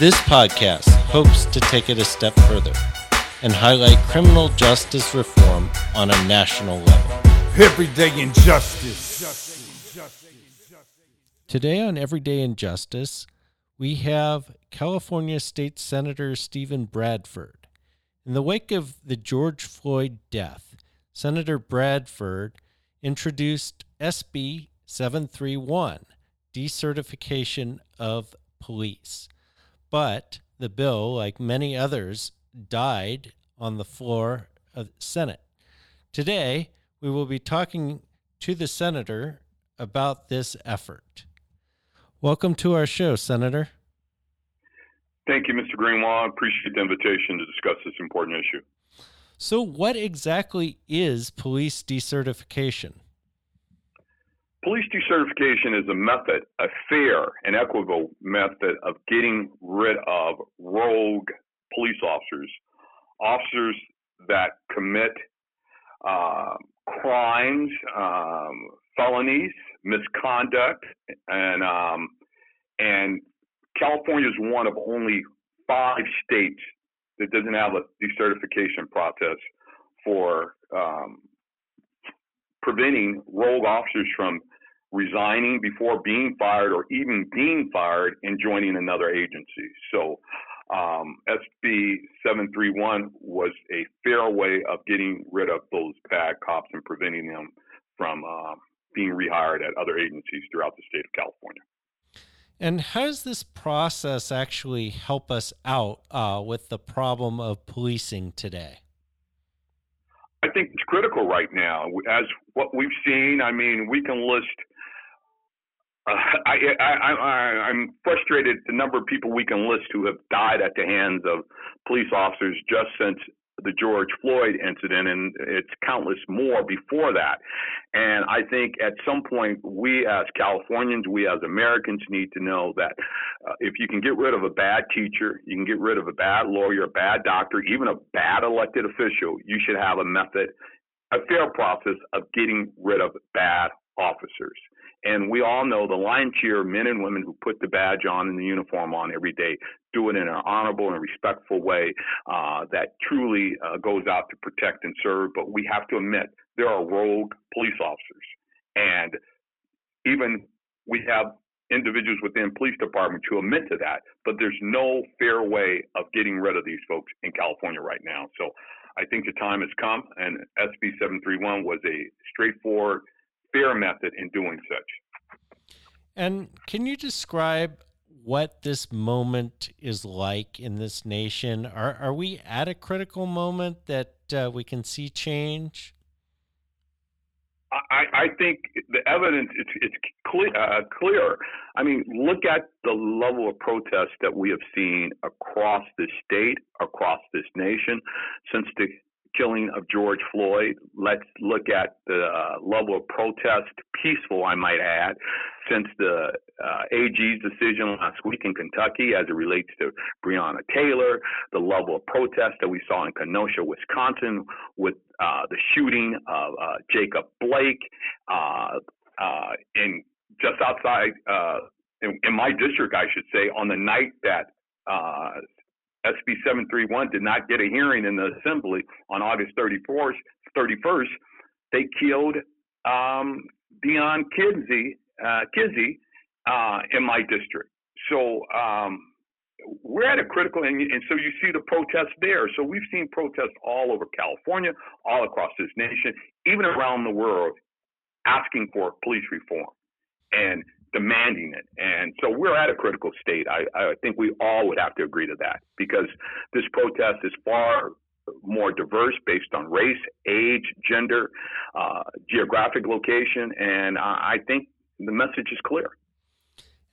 This podcast hopes to take it a step further and highlight criminal justice reform on a national level. Everyday injustice. Today on Everyday Injustice, we have California State Senator Steven Bradford. In the wake of the George Floyd death, Senator Bradford introduced SB 731, decertification of police. But the bill, like many others, died on the floor of the Senate. Today, we will be talking to the senator about this effort. Welcome to our show, Senator. Thank you, Mr. Greenwald. I appreciate the invitation to discuss this important issue. So, what exactly is police decertification? Police decertification is a method, a fair and equitable method of getting rid of rogue police officers, officers that commit uh, crimes, um, felonies, misconduct, and um, and California is one of only five states that doesn't have a decertification process for um, preventing rogue officers from resigning before being fired or even being fired and joining another agency. So um, SB 731 was a fair way of getting rid of those bad cops and preventing them from uh, being rehired at other agencies throughout the state of California. And how does this process actually help us out uh, with the problem of policing today? I think it's critical right now. As what we've seen, I mean, we can list uh, I, I, I, I'm frustrated the number of people we can list who have died at the hands of police officers just since the George Floyd incident, and it's countless more before that. And I think at some point, we as Californians, we as Americans need to know that uh, if you can get rid of a bad teacher, you can get rid of a bad lawyer, a bad doctor, even a bad elected official, you should have a method, a fair process of getting rid of bad officers. And we all know the lion cheer men and women who put the badge on and the uniform on every day do it in an honorable and respectful way uh, that truly uh, goes out to protect and serve. But we have to admit there are rogue police officers, and even we have individuals within police departments who admit to that. But there's no fair way of getting rid of these folks in California right now. So I think the time has come, and SB 731 was a straightforward fair method in doing such. And can you describe what this moment is like in this nation? Are are we at a critical moment that uh, we can see change? I, I think the evidence it's, it's clear, uh, clear. I mean, look at the level of protest that we have seen across the state, across this nation, since the killing of George Floyd. Let's look at the uh, level of protest, peaceful, I might add, since the uh, AG's decision last week in Kentucky as it relates to Breonna Taylor, the level of protest that we saw in Kenosha, Wisconsin, with uh, the shooting of uh, Jacob Blake uh, uh, in just outside. In, in, my district, I should say, on the night that SB 731 did not get a hearing in the assembly on August 31st. 31st they killed um, Dijon Kizzee, uh, Kizzee uh, in my district. So um, we're at a critical, and, and so you see the protests there. So we've seen protests all over California, all across this nation, even around the world. asking for police reform and demanding it. And so we're at a critical state. I, I think we all would have to agree to that because this protest is far more diverse based on race, age, gender, uh, geographic location, and I think the message is clear.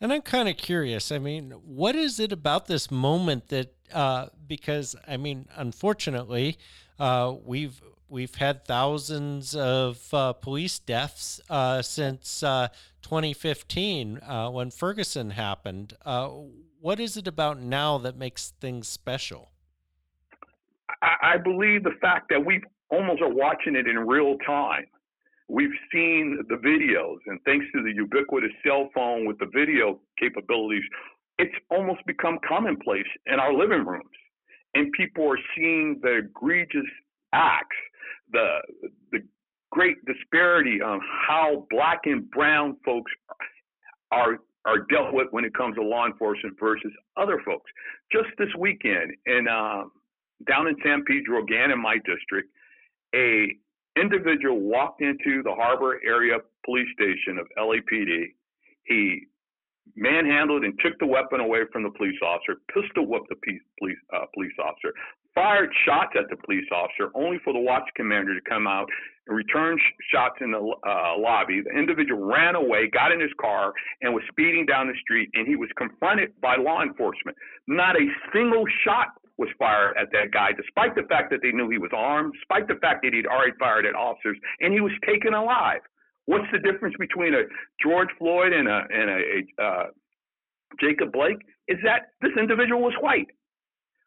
And I'm kind of curious. I mean, what is it about this moment that? Uh, because I mean, unfortunately, uh, we've we've had thousands of uh, police deaths uh, since uh, 2015 uh, when Ferguson happened. what is it about now that makes things special? I, I believe the fact that we almost are watching it in real time. We've seen the videos, and thanks to the ubiquitous cell phone with the video capabilities, it's almost become commonplace in our living rooms. And people are seeing the egregious acts, the the great disparity on how black and brown folks are are dealt with when it comes to law enforcement versus other folks. Just this weekend, in uh, down in San Pedro, again in my district, a individual walked into the Harbor Area Police Station of LAPD. He manhandled and took the weapon away from the police officer, pistol whipped the police uh, police officer, fired shots at the police officer, only for the watch commander to come out and return sh- shots in the uh, lobby. The individual ran away, got in his car, and was speeding down the street. And he was confronted by law enforcement. Not a single shot was fired at that guy, despite the fact that they knew he was armed, despite the fact that he'd already fired at officers, and he was taken alive. What's the difference between a George Floyd and a and a, a uh, Jacob Blake? Is that this individual was white.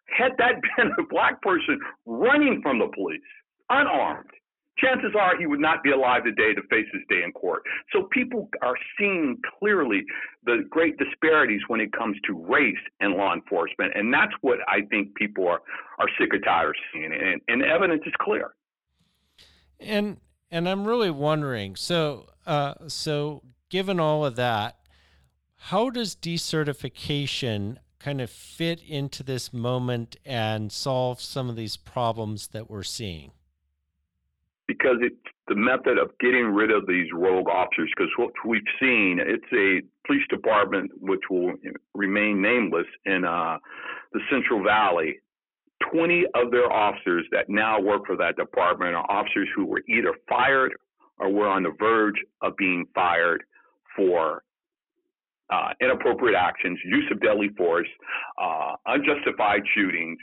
Had that been a black person running from the police, unarmed, chances are he would not be alive today to face his day in court. So people are seeing clearly the great disparities when it comes to race and law enforcement, and that's what I think people are are sick or tired of seeing, and, and the evidence is clear. And and I'm really wondering, so uh, so given all of that, how does decertification kind of fit into this moment and solve some of these problems that we're seeing? because it's the method of getting rid of these rogue officers. Because what we've seen, it's a police department which will remain nameless in uh, the Central Valley. 20 of their officers that now work for that department are officers who were either fired or were on the verge of being fired for uh, inappropriate actions, use of deadly force, uh, unjustified shootings.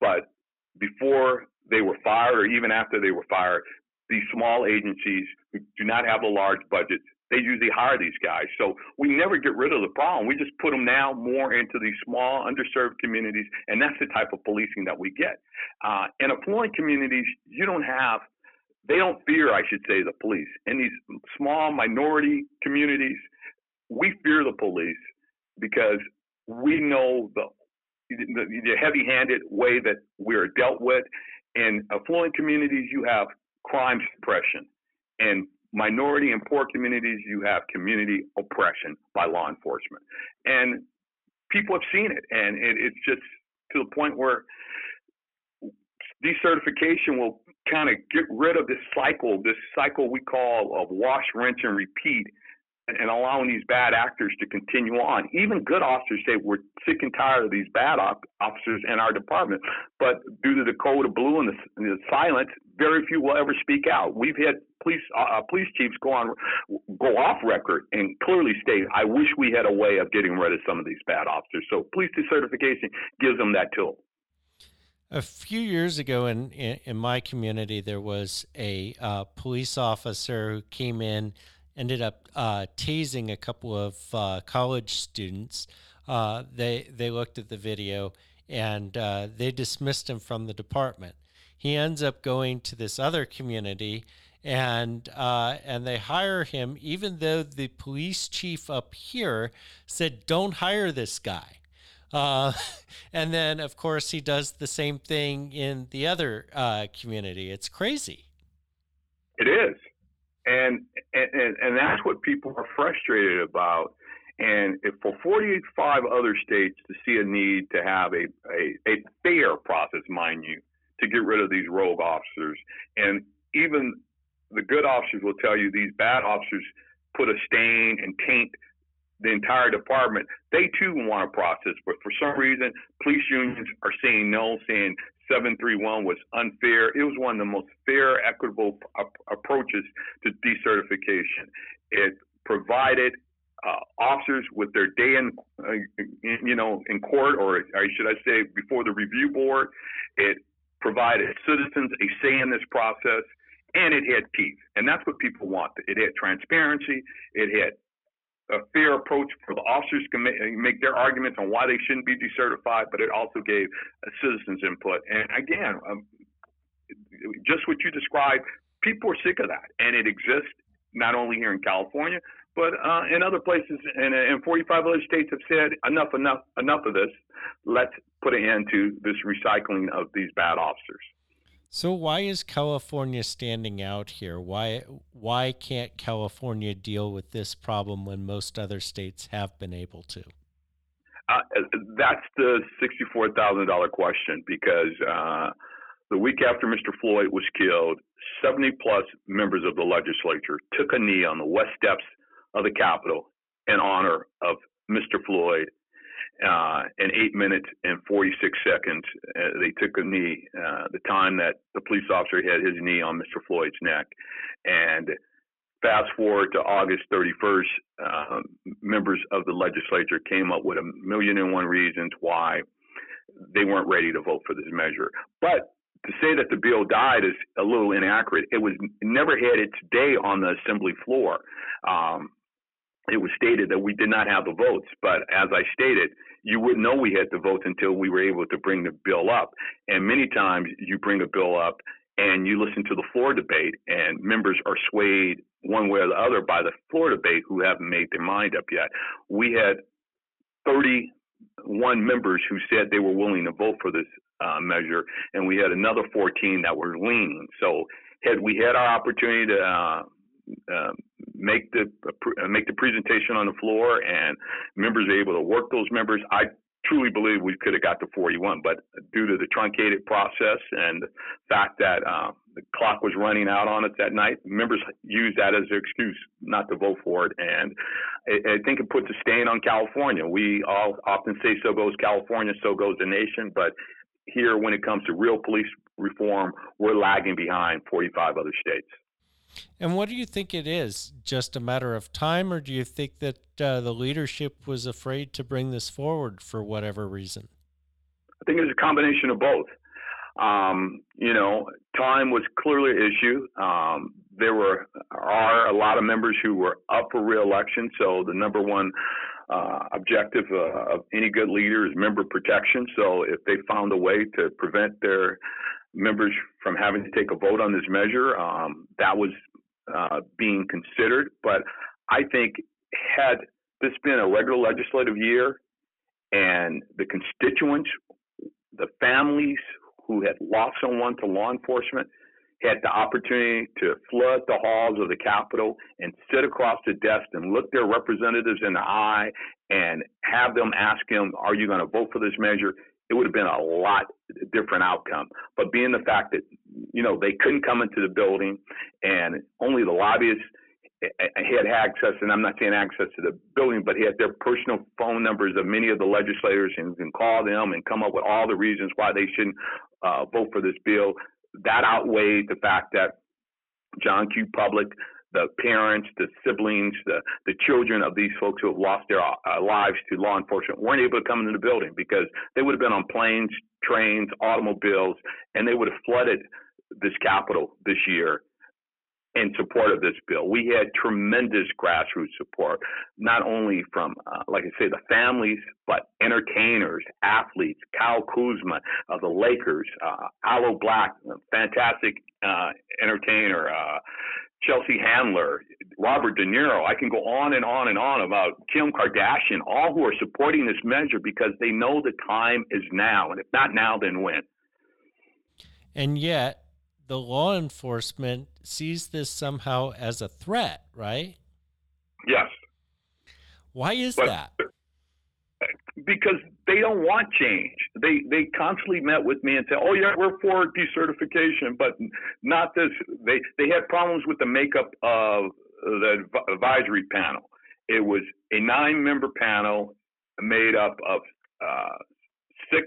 But before they were fired, or even after they were fired, these small agencies who do not have a large budget, they usually hire these guys. So we never get rid of the problem. We just put them now more into these small, underserved communities, and that's the type of policing that we get. Uh, in affluent communities, you don't have, they don't fear, I should say, the police. In these small minority communities, we fear the police because we know the the, the heavy-handed way that we're dealt with. In affluent communities, you have crime suppression. In minority and poor communities, you have community oppression by law enforcement. And people have seen it. And it, it's just to the point where decertification will kind of get rid of this cycle, this cycle we call of wash, rinse, and repeat and allowing these bad actors to continue on. Even good officers say we're sick and tired of these bad op- officers in our department. But due to the code of blue and the, and the silence, very few will ever speak out. We've had police uh, uh, police chiefs go on go off record and clearly state, "I wish we had a way of getting rid of some of these bad officers." So police decertification gives them that tool. A few years ago, in in, in my community, there was a uh, police officer who came in ended up uh, tasing a couple of uh, college students. Uh, they they looked at the video and uh, they dismissed him from the department. He ends up going to this other community and uh, and they hire him even though the police chief up here said don't hire this guy. Uh, and then, of course, he does the same thing in the other community. It's crazy. It is and and and that's what people are frustrated about. And for 45 other states to see a need to have a, a, a fair process, mind you, to get rid of these rogue officers, and even the good officers will tell you these bad officers put a stain and taint the entire department. They too want a process, but for some reason, police unions are saying no, saying 731 was unfair. It was one of the most fair, equitable approaches to decertification. It provided uh, officers with their day in, uh, you know, in court, or, or should I say, before the review board. It provided citizens a say in this process, and it had teeth, and that's what people want. It had transparency. It had a fair approach for the officers to make, their arguments on why they shouldn't be decertified, but it also gave citizens input. And again, um, just what you described, people are sick of that, and it exists not only here in California, but uh, in other places. And, and 45 other states have said enough, enough, enough of this. Let's put an end to this recycling of these bad officers. So why is California standing out here? Why why can't California deal with this problem when most other states have been able to? Uh, that's the sixty-four thousand dollar question because uh, the week after Mr. Floyd was killed, seventy plus members of the legislature took a knee on the west steps of the Capitol in honor of Mr. Floyd uh, in eight minutes and 46 seconds. Uh, they took a knee, uh, the time that the police officer had his knee on Mr. Floyd's neck. And fast forward to August 31st, uh, members of the legislature came up with a million and one reasons why they weren't ready to vote for this measure. But to say that the bill died is a little inaccurate. It was never had its day on the assembly floor. Um, it was stated that we did not have the votes. But as I stated, you wouldn't know we had the votes until we were able to bring the bill up. And many times you bring a bill up and you listen to the floor debate, and members are swayed one way or the other by the floor debate who haven't made their mind up yet. We had 31 members who said they were willing to vote for this uh, measure, and we had another 14 that were leaning. So had we had our opportunity to uh, uh, make the uh, make the presentation on the floor, and members are able to work those members. I truly believe we could have got to 41, but due to the truncated process and the fact that uh, the clock was running out on us that night, members used that as an excuse not to vote for it. And I, I think it puts a stain on California. We all often say, so goes California, so goes the nation. But here, when it comes to real police reform, we're lagging behind 45 other states. And what do you think it is? Just a matter of time, or do you think that uh, the leadership was afraid to bring this forward for whatever reason? I think it's a combination of both. Um, you know, time was clearly an issue. Um, there were are a lot of members who were up for reelection, so the number one uh, objective uh, of any good leader is member protection. So if they found a way to prevent their members from having to take a vote on this measure. Um, that was uh, being considered, but I think had this been a regular legislative year and the constituents, the families who had lost someone to law enforcement had the opportunity to flood the halls of the Capitol and sit across the desk and look their representatives in the eye and have them ask them, Are you going to vote for this measure? It would have been a lot different outcome. But being the fact that you know they couldn't come into the building and only the lobbyists had access, and I'm not saying access to the building, but he had their personal phone numbers of many of the legislators and can call them and come up with all the reasons why they shouldn't uh, vote for this bill. That outweighed the fact that John Q. Public the parents, the siblings, the, the children of these folks who have lost their uh, lives to law enforcement weren't able to come into the building because they would have been on planes, trains, automobiles, and they would have flooded this Capitol this year in support of this bill. We had tremendous grassroots support, not only from, uh, like I say, the families, but entertainers, athletes. Kyle Kuzma of the Lakers, uh, Aloe Blacc, fantastic uh, entertainer. Uh, Chelsea Handler, Robert De Niro. I can go on and on and on about Kim Kardashian, all who are supporting this measure because they know the time is now. And if not now, then when? And yet, the law enforcement sees this somehow as a threat, right? Yes. Why is but, that? Because they don't want change. They they constantly met with me and said, "Oh yeah, we're for decertification, but not this." They they had problems with the makeup of the advisory panel. It was a nine-member panel made up of uh, six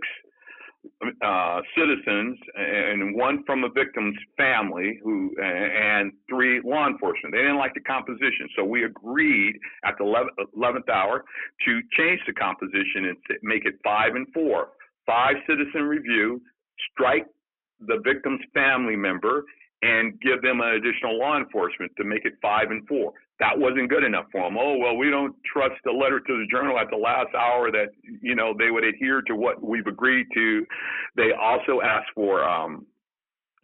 uh, citizens and one from a victim's family who and three law enforcement. They didn't like the composition, so we agreed at the 11th hour to change the composition and make it five and four. Five citizen review, strike the victim's family member, and give them an additional law enforcement to make it five and four. That wasn't good enough for them. Oh well, we don't trust the letter to the journal at the last hour that you know they would adhere to what we've agreed to. They also asked for um,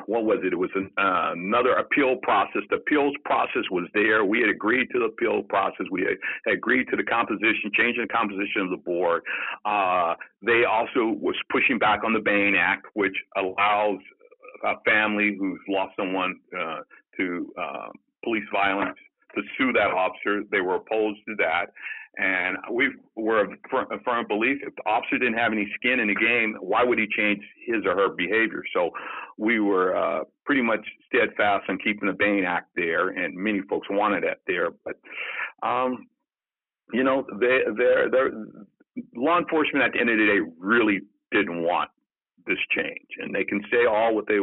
what was it? It was an, uh, another appeal process. The appeals process was there. We had agreed to the appeal process. We had, agreed to the composition, changing the composition of the board. Uh, they also was pushing back on the Bane Act, which allows a family who's lost someone uh, to uh, police violence to sue that officer. They were opposed to that. And we were a firm belief if the officer didn't have any skin in the game, why would he change his or her behavior? So we were uh, pretty much steadfast on keeping the Bane Act there, and many folks wanted that there. But, um, you know, they, they're, they're, law enforcement at the end of the day really didn't want this change. And they can say all what they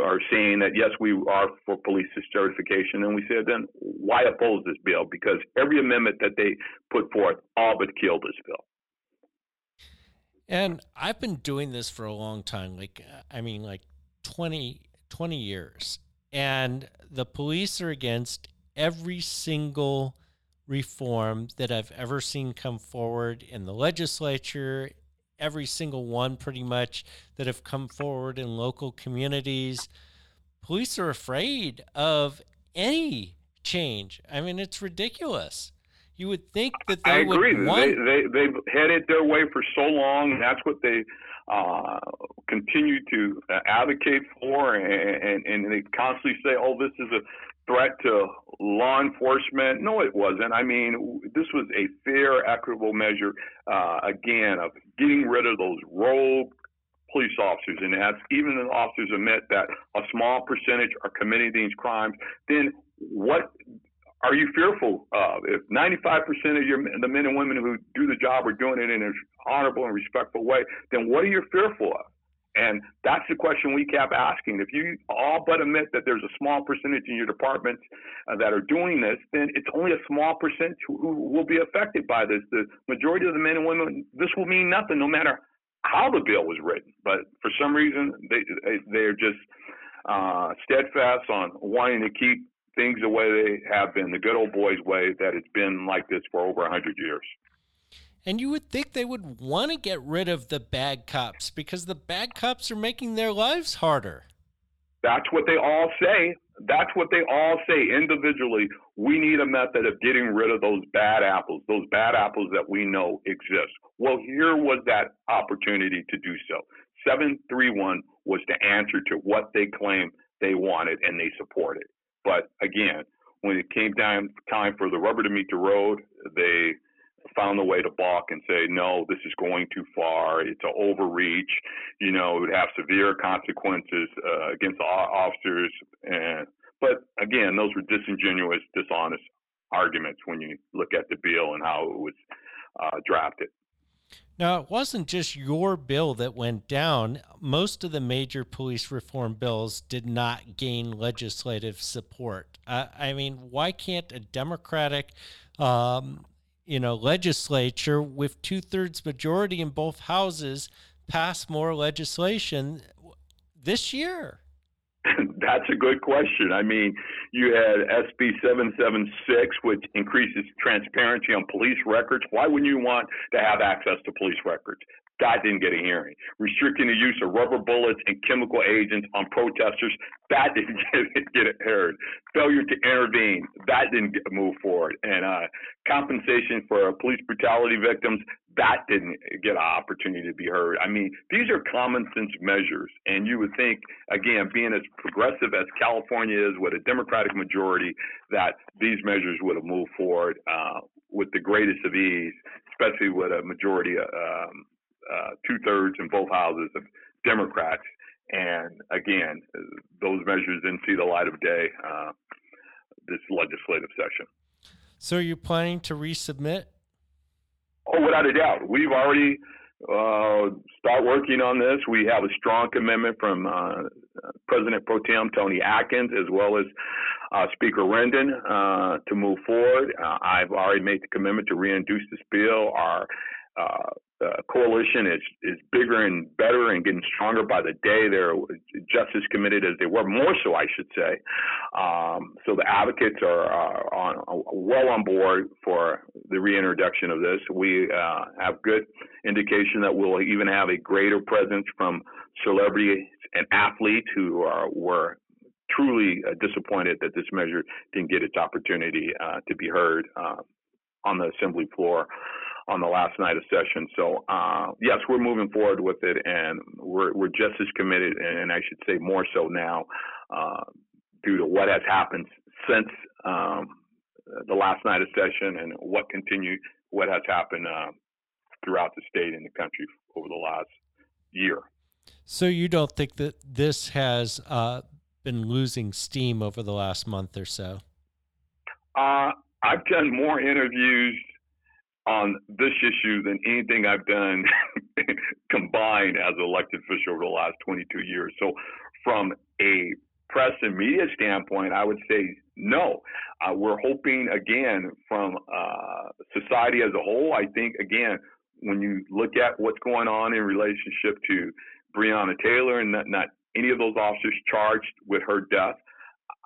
are saying that, yes, we are for police certification. And we said, then why oppose this bill? Because every amendment that they put forth all but killed this bill. And I've been doing this for a long time, like, uh, I mean, like 20, 20 years. And the police are against every single reform that I've ever seen come forward in the legislature, every single one pretty much that have come forward in local communities. Police are afraid of any change. I mean, it's ridiculous. You would think that they I agree. would want. They, they, they've headed their way for so long, and that's what they uh, continue to uh, advocate for, and, and, and they constantly say, "Oh, this is a threat to law enforcement. No, it wasn't. I mean, this was a fair, equitable measure, uh, again, of getting rid of those rogue police officers. And as even the officers admit that a small percentage are committing these crimes, then what are you fearful of? If 95% of your the men and women who do the job are doing it in an honorable and respectful way, then what are you fearful of? And that's the question we kept asking. If you all but admit that there's a small percentage in your departments uh, that are doing this, then it's only a small percent who, who will be affected by this. The majority of the men and women, this will mean nothing, no matter how the bill was written. But for some reason, they they're just uh, steadfast on wanting to keep things the way they have been, the good old boys way that it's been like this for over 100 years. And you would think they would want to get rid of the bad cops because the bad cops are making their lives harder. That's what they all say. That's what they all say individually. We need a method of getting rid of those bad apples, those bad apples that we know exist. Well, here was that opportunity to do so. 731 was the answer to what they claimed they wanted and they supported. But again, when it came down time for the rubber to meet the road, they found a way to balk and say, no, this is going too far. It's an overreach. You know, it would have severe consequences uh, against officers. And but again, those were disingenuous, dishonest arguments when you look at the bill and how it was uh, drafted. Now, it wasn't just your bill that went down. Most of the major police reform bills did not gain legislative support. Uh, I mean, why can't a Democratic um, you know legislature with two thirds majority in both houses pass more legislation this year? That's a good question. I mean, you had SB 776, which increases transparency on police records. Why wouldn't you want to have access to police records? That didn't get a hearing. Restricting the use of rubber bullets and chemical agents on protesters. That didn't get, get heard. Failure to intervene. That didn't get, move forward. And uh, compensation for police brutality victims. That didn't get an opportunity to be heard. I mean, these are common sense measures. And you would think, again, being as progressive as California is with a Democratic majority, that these measures would have moved forward uh, with the greatest of ease especially with a majority, um, uh, two thirds in both houses of Democrats. And again, those measures didn't see the light of day uh, this legislative session. So, are you planning to resubmit? Oh, without a doubt. We've already uh, start working on this. We have a strong commitment from uh, President Pro Tem Toni Atkins as well as uh, Speaker Rendon uh, to move forward. Uh, I've already made the commitment to reintroduce this bill. Our coalition is is bigger and better and getting stronger by the day. They're just as committed as they were, more so, I should say. Um, so the advocates are, are on, well on board for the reintroduction of this. We uh, have good indication that we'll even have a greater presence from celebrities and athletes who are were truly uh, disappointed that this measure didn't get its opportunity uh, to be heard uh, on the assembly floor on the last night of session. So uh, yes, we're moving forward with it, and we're we're just as committed, and I should say more so now, uh, due to what has happened since um, the last night of session, and what continued, what has happened uh, throughout the state and the country over the last year. So you don't think that this has uh, been losing steam over the last month or so? Uh, I've done more interviews on this issue than anything I've done combined as an elected official over the last 22 years. So, from a press and media standpoint, I would say no. Uh, we're hoping again from uh, society as a whole. I think again when you look at what's going on in relationship to Breonna Taylor and not, not any of those officers charged with her death,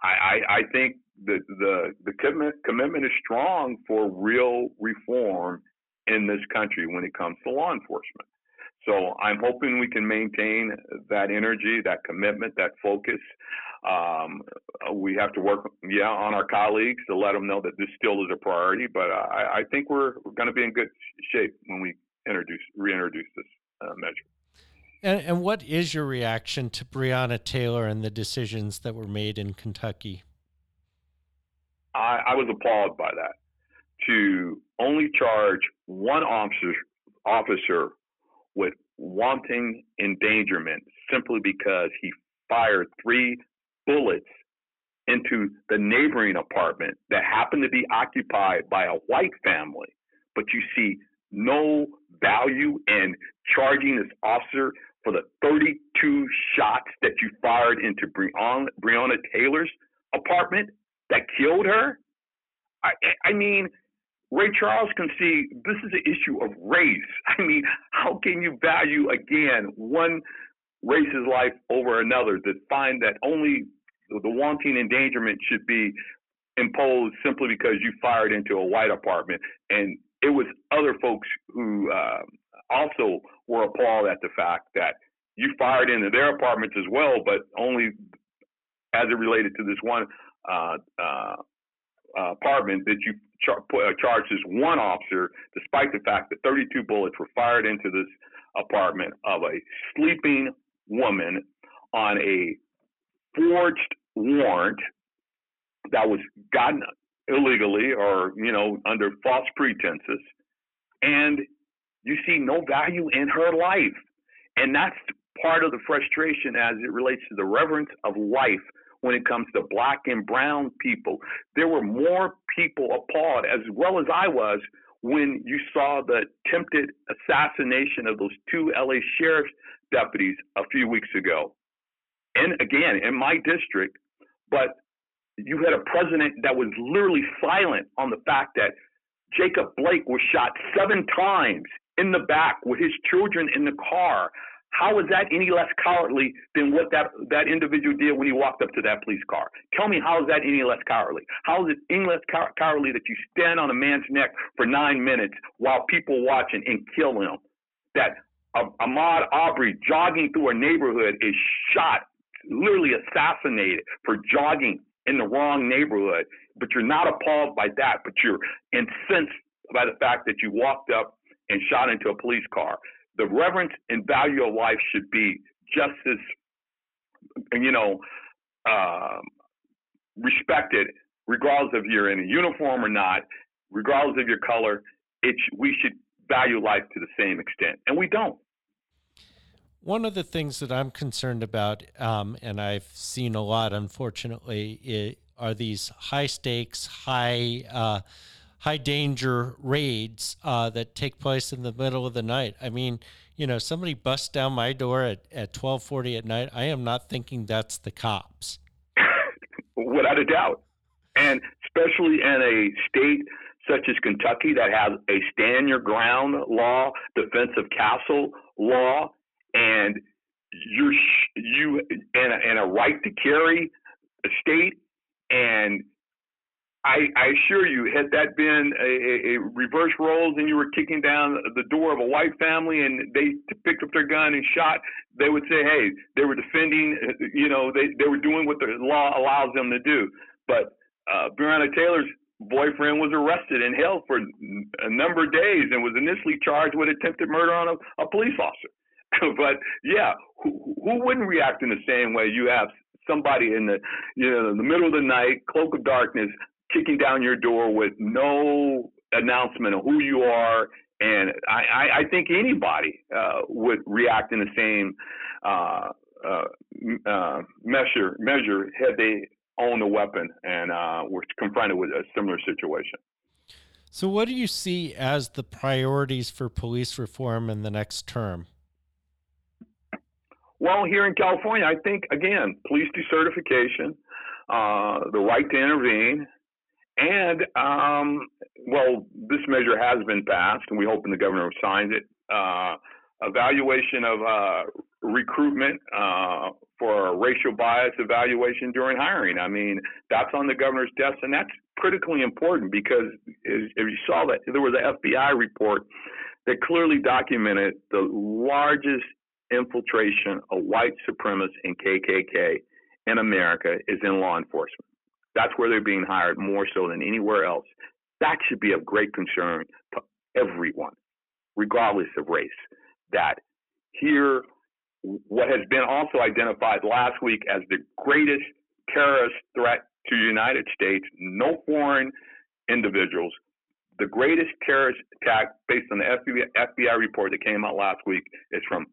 I, I, I think the the the commitment commitment is strong for real reform in this country when it comes to law enforcement. So I'm hoping we can maintain that energy, that commitment, that focus. Um, we have to work, yeah, on our colleagues to let them know that this still is a priority. But I, I think we're, we're going to be in good shape when we introduce reintroduce this uh, measure. And, and what is your reaction to Breonna Taylor and the decisions that were made in Kentucky? I, I was appalled by that. To only charge one officer, officer with wanton endangerment simply because he fired three bullets into the neighboring apartment that happened to be occupied by a white family. But you see no value in charging this officer for the 32 shots that you fired into Breonna, Breonna Taylor's apartment that killed her. I, I mean, Ray Charles can see this is an issue of race. I mean, how can you value again one race's life over another to find that only the wanton endangerment should be imposed simply because you fired into a white apartment and it was other folks who uh, also were appalled at the fact that you fired into their apartments as well, but only as it related to this one uh, uh, apartment that you char- uh, charged this one officer, despite the fact that 32 bullets were fired into this apartment of a sleeping woman on a forged warrant that was gotten illegally or you know under false pretenses. And you see no value in her life. And that's part of the frustration as it relates to the reverence of life when it comes to black and brown people. There were more people appalled, as well as I was, when you saw the attempted assassination of those two LA sheriff's deputies a few weeks ago. And again, in my district, but you had a president that was literally silent on the fact that Jacob Blake was shot seven times in the back with his children in the car. How is that any less cowardly than what that, that individual did when he walked up to that police car? Tell me how is that any less cowardly? How is it any less cow- cowardly that you stand on a man's neck for nine minutes while people watching and kill him? That uh, Ahmaud Arbery jogging through a neighborhood is shot, literally assassinated for jogging in the wrong neighborhood, but you're not appalled by that, but you're incensed by the fact that you walked up and shot into a police car the reverence and value of life should be just as, you know, uh, respected, regardless of you're in a uniform or not, regardless of your color. It we should value life to the same extent, and we don't. One of the things that I'm concerned about, um, and I've seen a lot, unfortunately, it, are these high stakes, high uh, high danger raids uh, that take place in the middle of the night. I mean, you know, somebody busts down my door at at twelve forty at night. I am not thinking that's the cops. Without a doubt, and especially in a state such as Kentucky that has a stand your ground law, defensive castle law, and you're you and a, and a right to carry a state and I, I assure you, had that been a, a, reverse roles and you were kicking down the door of a white family and they picked up their gun and shot, they would say, hey, they were defending, you know, they, they were doing what the law allows them to do. But uh, Breonna Taylor's boyfriend was arrested and held for a number of days and was initially charged with attempted murder on a, a police officer. but yeah, who, who wouldn't react in the same way you have somebody in the you know in the middle of the night, cloak of darkness, kicking down your door with no announcement of who you are. And I, I think anybody uh, would react in the same uh, uh, uh, measure measure had they owned a weapon and uh, were confronted with a similar situation. So, what do you see as the priorities for police reform in the next term? Well, here in California, I think again, police decertification, uh, the right to intervene, and um, well, this measure has been passed, and we hope the governor signs it. Uh, evaluation of uh, recruitment uh, for racial bias evaluation during hiring. I mean, that's on the governor's desk, and that's critically important because if you saw that there was an FBI report that clearly documented the largest infiltration of white supremacists and KKK in America is in law enforcement. That's where they're being hired more so than anywhere else. That should be of great concern to everyone, regardless of race. That here, what has been also identified last week as the greatest terrorist threat to the United States, no foreign individuals, the greatest terrorist attack based on the FBI, FBI report that came out last week is from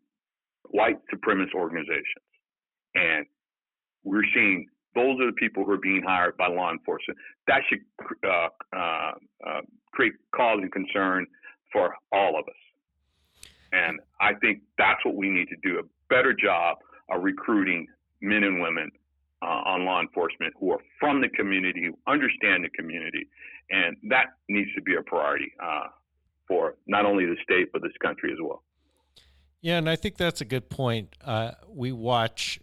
white supremacist organizations. And we're seeing those are the people who are being hired by law enforcement. That should uh, uh, uh, create cause and concern for all of us. And I think that's what we need to do a better job of recruiting men and women uh, on law enforcement who are from the community, who understand the community. And that needs to be a priority uh, for not only the state, but this country as well. Yeah, and I think that's a good point. Uh, we watch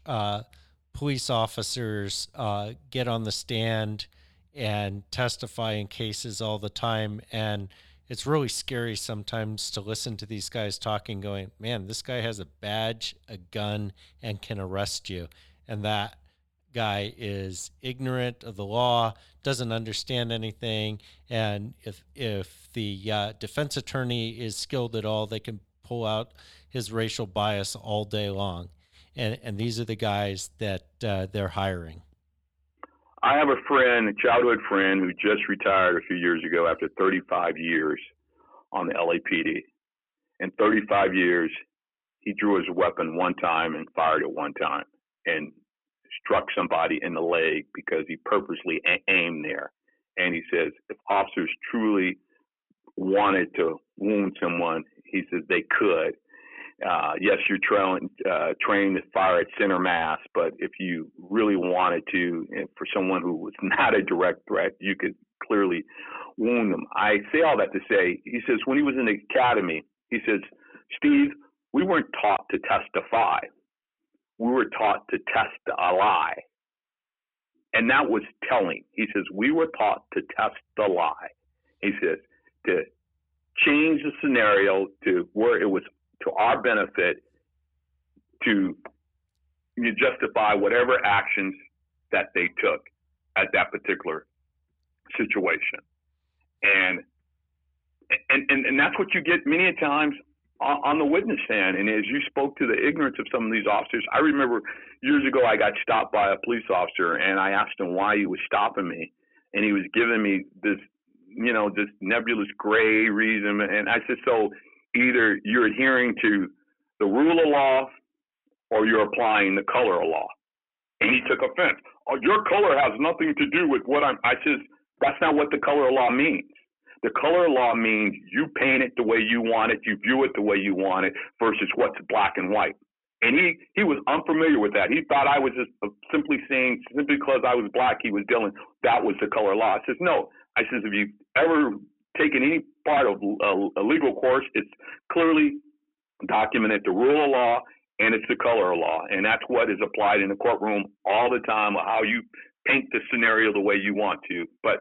police officers uh, get on the stand and testify in cases all the time. And it's really scary sometimes to listen to these guys talking, going, man, this guy has a badge, a gun, and can arrest you. And that guy is ignorant of the law, doesn't understand anything. And if, if the uh, defense attorney is skilled at all, they can pull out his racial bias all day long and and these are the guys that uh, they're hiring. I have a friend, a childhood friend, who just retired a few years ago after 35 years on the LAPD. In 35 years, he drew his weapon one time and fired it one time and struck somebody in the leg because he purposely aimed there. And he says if officers truly wanted to wound someone, he says they could uh, yes, you're uh, trained to fire at center mass, but if you really wanted to, for someone who was not a direct threat, you could clearly wound them. I say all that to say, he says when he was in the academy, he says, Steve, we weren't taught to testify. We were taught to test a lie. And that was telling. He says, we were taught to test the lie. He says, to change the scenario to where it was to our benefit to justify whatever actions that they took at that particular situation. And and, and, and that's what you get many a times on, on the witness stand. And as you spoke to the ignorance of some of these officers, I remember years ago I got stopped by a police officer and I asked him why he was stopping me. And he was giving me this you know, this nebulous gray reason. And I said, so either you're adhering to the rule of law or you're applying the color of law. And he took offense. Oh, your color has nothing to do with what I'm. I says that's not what the color of law means. The color of law means you paint it the way you want it, you view it the way you want it, versus what's black and white. And he he was unfamiliar with that. He thought I was just simply saying simply because I was black, he was dealing. That was the color law. I says no. I says if you ever taken any part of a, a legal course, it's clearly documented the rule of law and it's the color of law, and that's what is applied in the courtroom all the time. How you paint the scenario the way you want to. But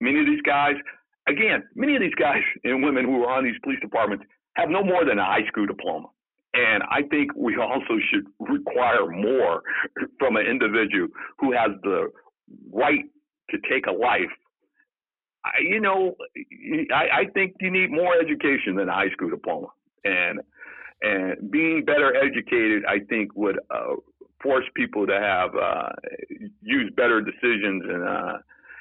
many of these guys, again, many of these guys and women who are on these police departments have no more than a high school diploma. And I think we also should require more from an individual who has the right to take a life. I, you know, I, I think you need more education than a high school diploma. And and being better educated, I think, would uh, force people to have uh, use better decisions and, uh,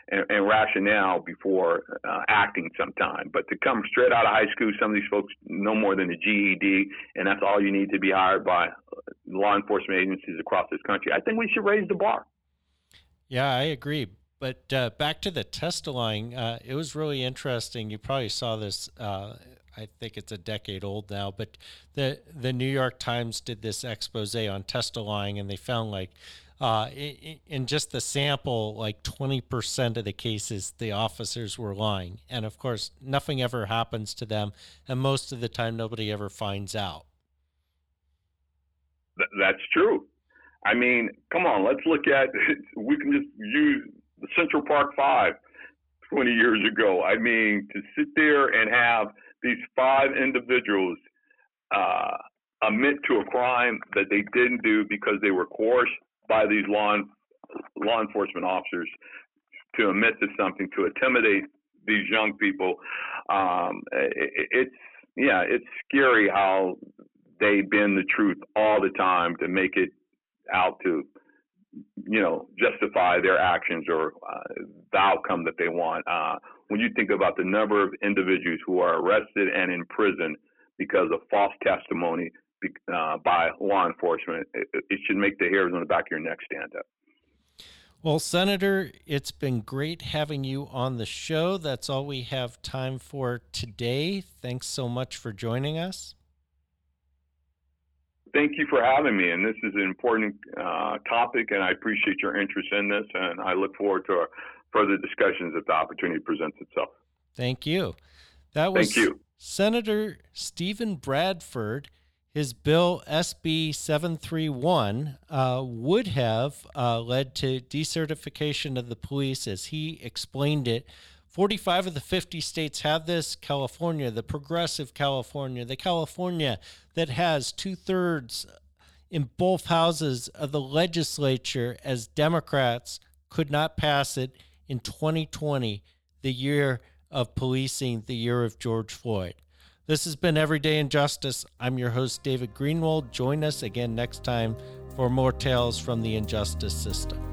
and, and rationale before uh, acting sometime. But to come straight out of high school, some of these folks no more than a GED, and that's all you need to be hired by law enforcement agencies across this country. I think we should raise the bar. Yeah, I agree. But uh, back to the testilying, uh, it was really interesting. You probably saw this uh, I think it's a decade old now, but the the New York Times did this expose on testilying, and they found like uh, in, in just the sample, like 20% of the cases, the officers were lying. And of course, nothing ever happens to them. And most of the time, nobody ever finds out. That's true. I mean, come on, let's look at, we can just use Central Park Five 20 years ago. I mean, to sit there and have these five individuals uh, admit to a crime that they didn't do because they were coerced by these law law enforcement officers to admit to something to intimidate these young people. Um, it, it's yeah, it's scary how they bend the truth all the time to make it out to you know justify their actions or uh, the outcome that they want. Uh, when you think about the number of individuals who are arrested and in prison because of false testimony uh, by law enforcement, it, it should make the hairs on the back of your neck stand up. Well, Senator, it's been great having you on the show. That's all we have time for today. Thanks so much for joining us. Thank you for having me. And this is an important uh, topic, and I appreciate your interest in this. And I look forward to further discussions if the opportunity presents itself. Thank you. That was Thank you. Senator Steven Bradford. His bill SB 731 uh, would have uh, led to decertification of the police as he explained it. 45 of the 50 states have this. California, the progressive California, the California that has two thirds in both houses of the legislature as Democrats could not pass it in 2020, the year of policing, the year of George Floyd. This has been Everyday Injustice. I'm your host, David Greenwald. Join us again next time for more tales from the injustice system.